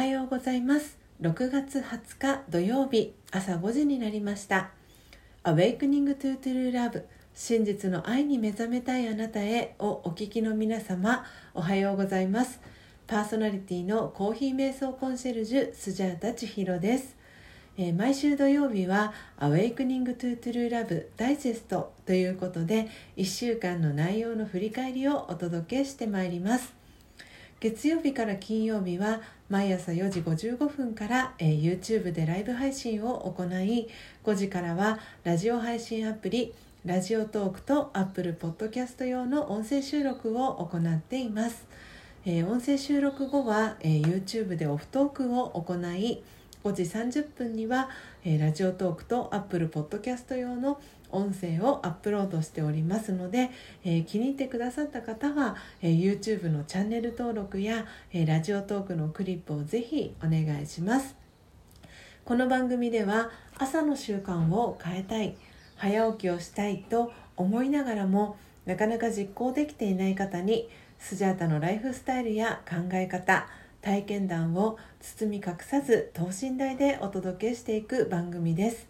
おはようございます。6月20日土曜日朝5時になりました。Awakening to True Love 真実の愛に目覚めたいあなたへをお聞きの皆様おはようございます。パーソナリティのコーヒー瞑想コンシェルジュスジャータ千尋です。え、毎週土曜日は「Awakening to True Love ダイジェスト」ということで1週間の内容の振り返りをお届けしてまいります。月曜日から金曜日は毎朝4時55分から、えー、YouTube でライブ配信を行い5時からはラジオ配信アプリラジオトークと Apple Podcast 用の音声収録を行っています、えー、音声収録後は、えー、YouTube でオフトークを行い5時30分には、えー、ラジオトークと Apple Podcast 用の音声をアップロードしておりますので、えー、気に入ってくださった方は、えー、YouTube のチャンネル登録や、えー、ラジオトークのクリップをぜひお願いします。この番組では朝の習慣を変えたい早起きをしたいと思いながらもなかなか実行できていない方にスジャータのライフスタイルや考え方体験談を包み隠さず等身大でお届けしていく番組です。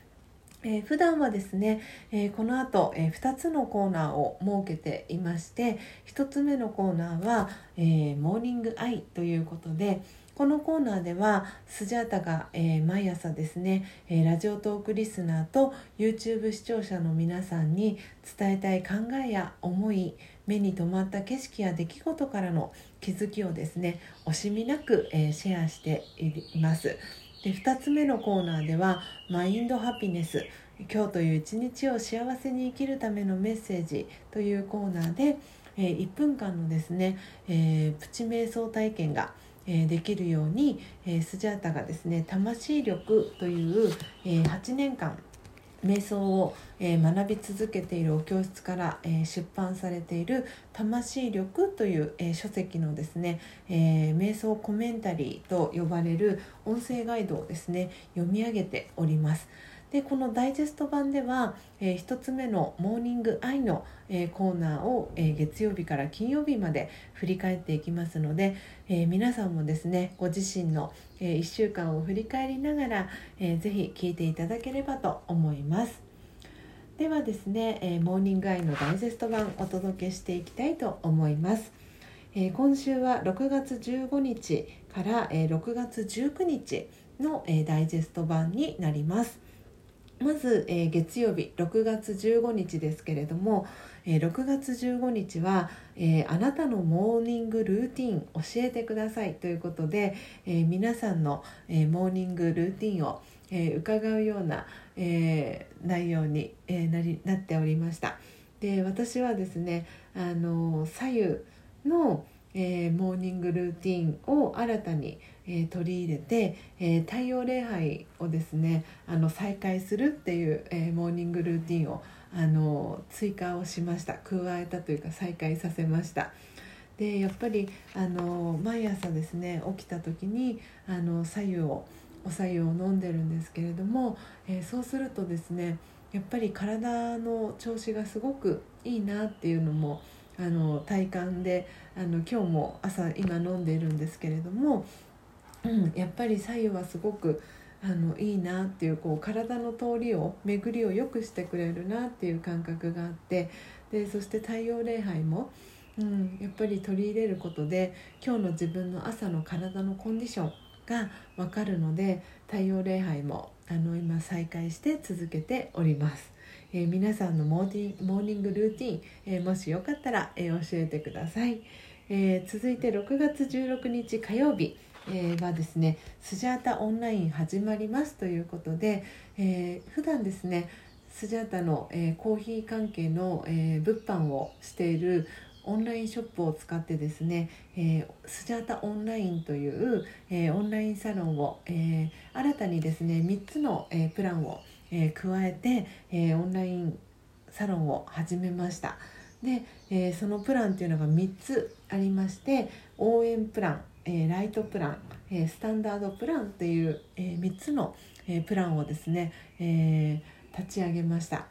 えー、普段はですね、えー、この後、えー、2つのコーナーを設けていまして1つ目のコーナーは、えー、モーニングアイということでこのコーナーではスジャータが、えー、毎朝ですね、えー、ラジオトークリスナーと YouTube 視聴者の皆さんに伝えたい考えや思い目に留まった景色や出来事からの気づきをですね惜しみなく、えー、シェアしています。で2つ目のコーナーでは「マインドハピネス」今日という一日を幸せに生きるためのメッセージというコーナーで、え、1分間のですね、え、プチ瞑想体験がえできるように、えスジャータがですね魂力という、え8年間瞑想を、え学び続けているお教室から、え出版されている「魂力」という、え書籍のですね、え瞑想コメンタリーと呼ばれる音声ガイドをですね読み上げております。でこのダイジェスト版では、えー、1つ目の「モーニングアイの」えー、コーナーを、えー、月曜日から金曜日まで振り返っていきますので、え皆さんもですねご自身の、え1週間を振り返りながら、えー、ぜひ聞いていただければと思います。ではですね、えモーニングアイのダイジェスト版お届けしていきたいと思います。え今週は6月15日から、え6月19日の、えダイジェスト版になります。まず、えー、月曜日6月15日ですけれども、えー、6月15日は、えー、あなたのモーニングルーティン教えてくださいということで、え皆さんの、えモーニングルーティンを、え伺うような、え内容に、えなりなっておりました。で私はですねあの左右の、えー、モーニングルーティンを新たに、えー、取り入れて、えー、太陽礼拝をですねあの再開するっていう、えモーニングルーティンをあの追加をしました加えたというか再開させました。でやっぱりあの毎朝ですね起きた時にあの左右をお左右を飲んでるんですけれども、えそうするとですねやっぱり体の調子がすごくいいなっていうのもあの体感であの今日も朝今飲んでいるんですけれども、うん、やっぱり左右はすごくあのいいなっていうこう体の通りを巡りを良くしてくれるなっていう感覚があってでそして太陽礼拝も、うん、やっぱり取り入れることで今日の自分の朝の体のコンディションが分かるので太陽礼拝もあの今再開して続けております。え、皆さんのモーモーニングルーティン、え、もしよかったら、え、教えてください、え続いて6月16日火曜日えー、はですねスジャータオンライン始まりますということで、えー、普段ですねスジャータの、えー、コーヒー関係の、えー、物販をしているオンラインショップを使ってですね、えー、スジャータオンラインという、えー、オンラインサロンを、えー、新たにですね3つの、えー、プランを、えー、加えて、えー、オンラインサロンを始めました。で、えー、そのプランっていうのが3つありまして応援プラン、えー、ライトプラン、えー、スタンダードプランっていう、え3つの、えプランをですね、え立ち上げました。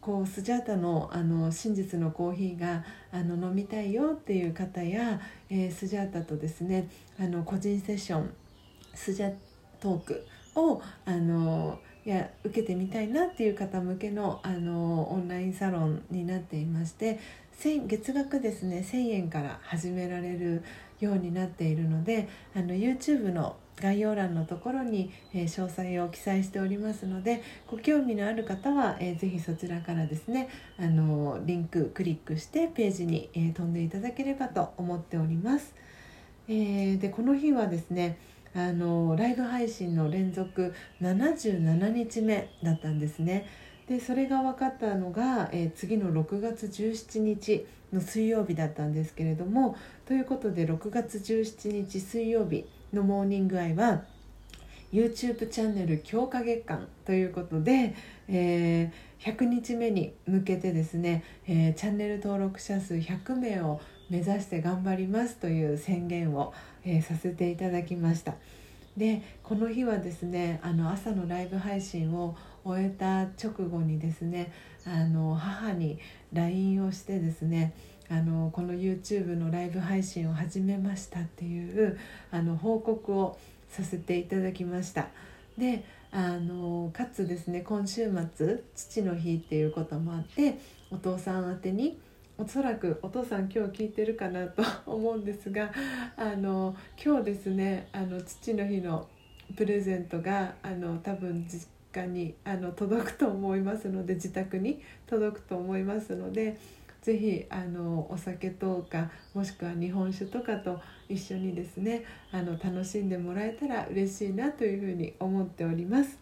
こうスジャータのあの真実のコーヒーがあの飲みたいよっていう方や、えスジャータとですねあの個人セッションスジャトークをあのいや受けてみたいなっていう方向けのあのオンラインサロンになっていまして月額ですね1,000円から始められるようになっているのであの YouTube の概要欄のところに、え、詳細を記載しておりますのでご興味のある方は、えー、ぜひそちらからですねあのリンククリックしてページに、え、飛んでいただければと思っております。えー、でこの日はですねあのライブ配信の連続77日目だったんですね。でそれが分かったのが、えー、次の6月17日の水曜日だったんですけれどもということで6月17日水曜日のモーニングアイは YouTube チャンネル強化月間ということで、えー、100日目に向けてですね、えー、チャンネル登録者数100名を目指して頑張りますという宣言を、えー、させていただきました。でこの日はですねあの朝のライブ配信を終えた直後にですねあの母に LINE をしてですねあのこの YouTube のライブ配信を始めましたっていうあの報告をさせていただきました。であのかつですね今週末父の日っていうこともあってお父さん宛てにおそらくお父さん今日聞いてるかなと思うんですがあの今日ですねあの父の日のプレゼントがあの多分実家にあの届くと思いますので自宅に届くと思いますのでぜひあのお酒とかもしくは日本酒とかと一緒にですねあの楽しんでもらえたら嬉しいなというふうに思っております。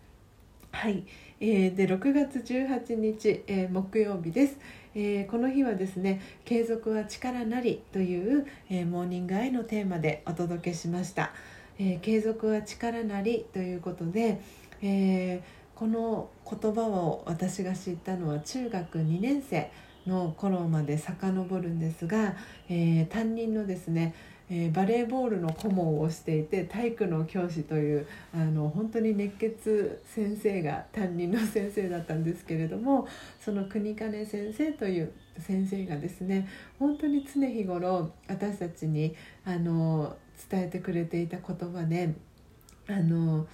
はい、えー、で6月18日、えー、木曜日です、えー、この日はですね「継続は力なり」という、えー、モーニングアイのテーマでお届けしました、えー、継続は力なりということで、え、この言葉を私が知ったのは中学2年生の頃まで遡るんですが、え、担任のですねえー、バレーボールの顧問をしていて体育の教師というあの本当に熱血先生が担任の先生だったんですけれどもその国金先生という先生がですね本当に常日頃私たちにあの伝えてくれていた言葉であの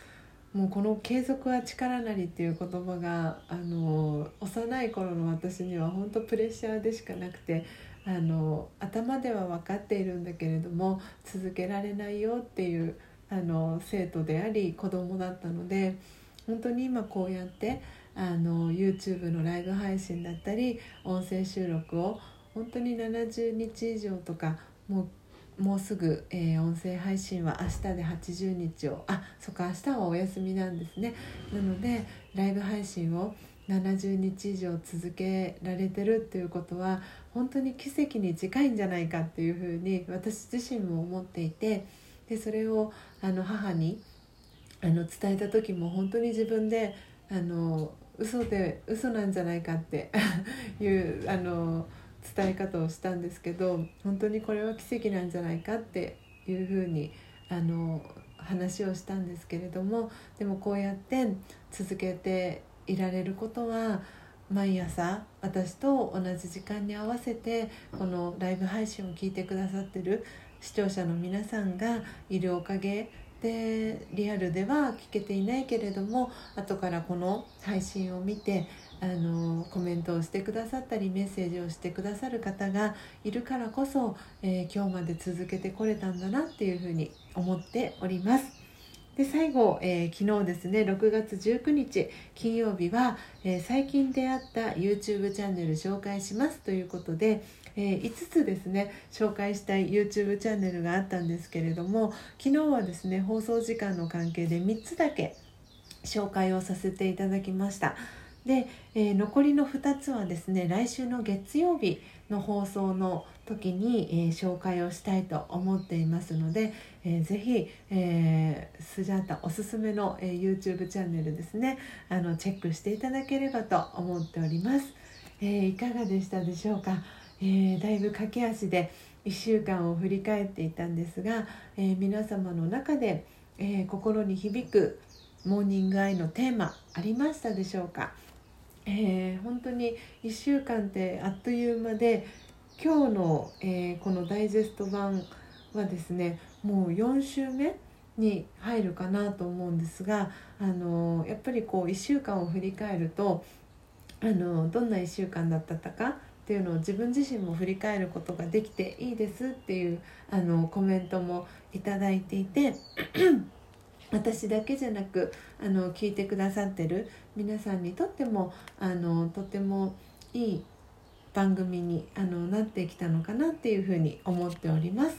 もうこの「継続は力なり」っていう言葉があの幼い頃の私には本当プレッシャーでしかなくてあの頭では分かっているんだけれども続けられないよっていうあの生徒であり子供だったので本当に今こうやってあの YouTube のライブ配信だったり音声収録を本当に70日以上とかもうもうすぐ、えー、音声配信は明日で80日をあそっか明日はお休みなんですね。なのでライブ配信を70日以上続けられてるっていうことは本当に奇跡に近いんじゃないかっていうふうに私自身も思っていてでそれをあの母にあの伝えた時も本当に自分であの嘘で嘘なんじゃないかっていうあの伝え方をしたんですけど本当にこれは奇跡なんじゃないかっていうふうにあの話をしたんですけれどもでもこうやって続けていられることは毎朝私と同じ時間に合わせてこのライブ配信を聞いてくださってる視聴者の皆さんがいるおかげでリアルでは聞けていないけれども後からこの配信を見てあのコメントをしてくださったりメッセージをしてくださる方がいるからこそ、えー、今日まで続けてこれたんだなっていうふうに思っております。で最後、えー、昨日ですね6月19日金曜日は、えー、最近出会った YouTube チャンネル紹介しますということで、えー、5つですね紹介したい YouTube チャンネルがあったんですけれども昨日はですね放送時間の関係で3つだけ紹介をさせていただきましたで、えー、残りの2つはですね来週の月曜日の放送の時に、えー、紹介をしたいと思っていますので、えー、ぜひ、えー、スジャータおすすめの、えー、YouTube チャンネルですねあのチェックしていただければと思っております。えー、いかがでしたでしょうか、えー、だいぶ駆け足で1週間を振り返っていたんですが、え皆様の中で、え心に響くモーニングアイのテーマありましたでしょうか、え本当に1週間ってあっという間で今日の、えこのダイジェスト版はですねもう4週目に入るかなと思うんですがあのやっぱりこう1週間を振り返るとあのどんな1週間だったかっていうのを自分自身も振り返ることができていいですっていうあのコメントもいただいていて私だけじゃなくあの聞いてくださってる皆さんにとってもあのとてもいい番組にあのなってきたのかなっていうふうに思っております。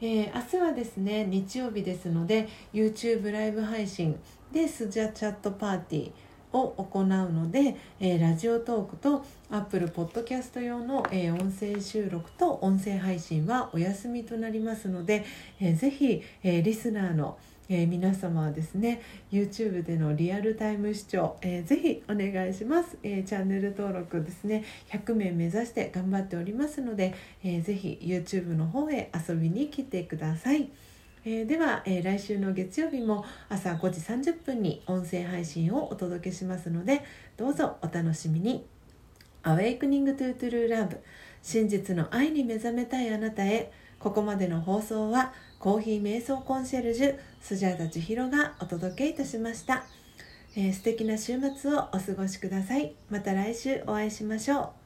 えー、明日はですね日曜日ですので YouTube ライブ配信でスジャチャットパーティーを行うので、えー、ラジオトークと Apple Podcast 用の、えー、音声収録と音声配信はお休みとなりますので、えー、ぜひ、えー、リスナーのえー、皆様はですね YouTube でのリアルタイム視聴、えー、ぜひお願いします、えー、チャンネル登録ですね100名目指して頑張っておりますので、えー、ぜひ YouTube の方へ遊びに来てください、えー、では、えー、来週の月曜日も朝5時30分に音声配信をお届けしますのでどうぞお楽しみに。Awakening to True Love 真実の愛に目覚めたいあなたへここまでの放送はコーヒー瞑想コンシェルジュスジャータ千尋がお届けいたしました、えー、素敵な週末をお過ごしください。また来週お会いしましょう。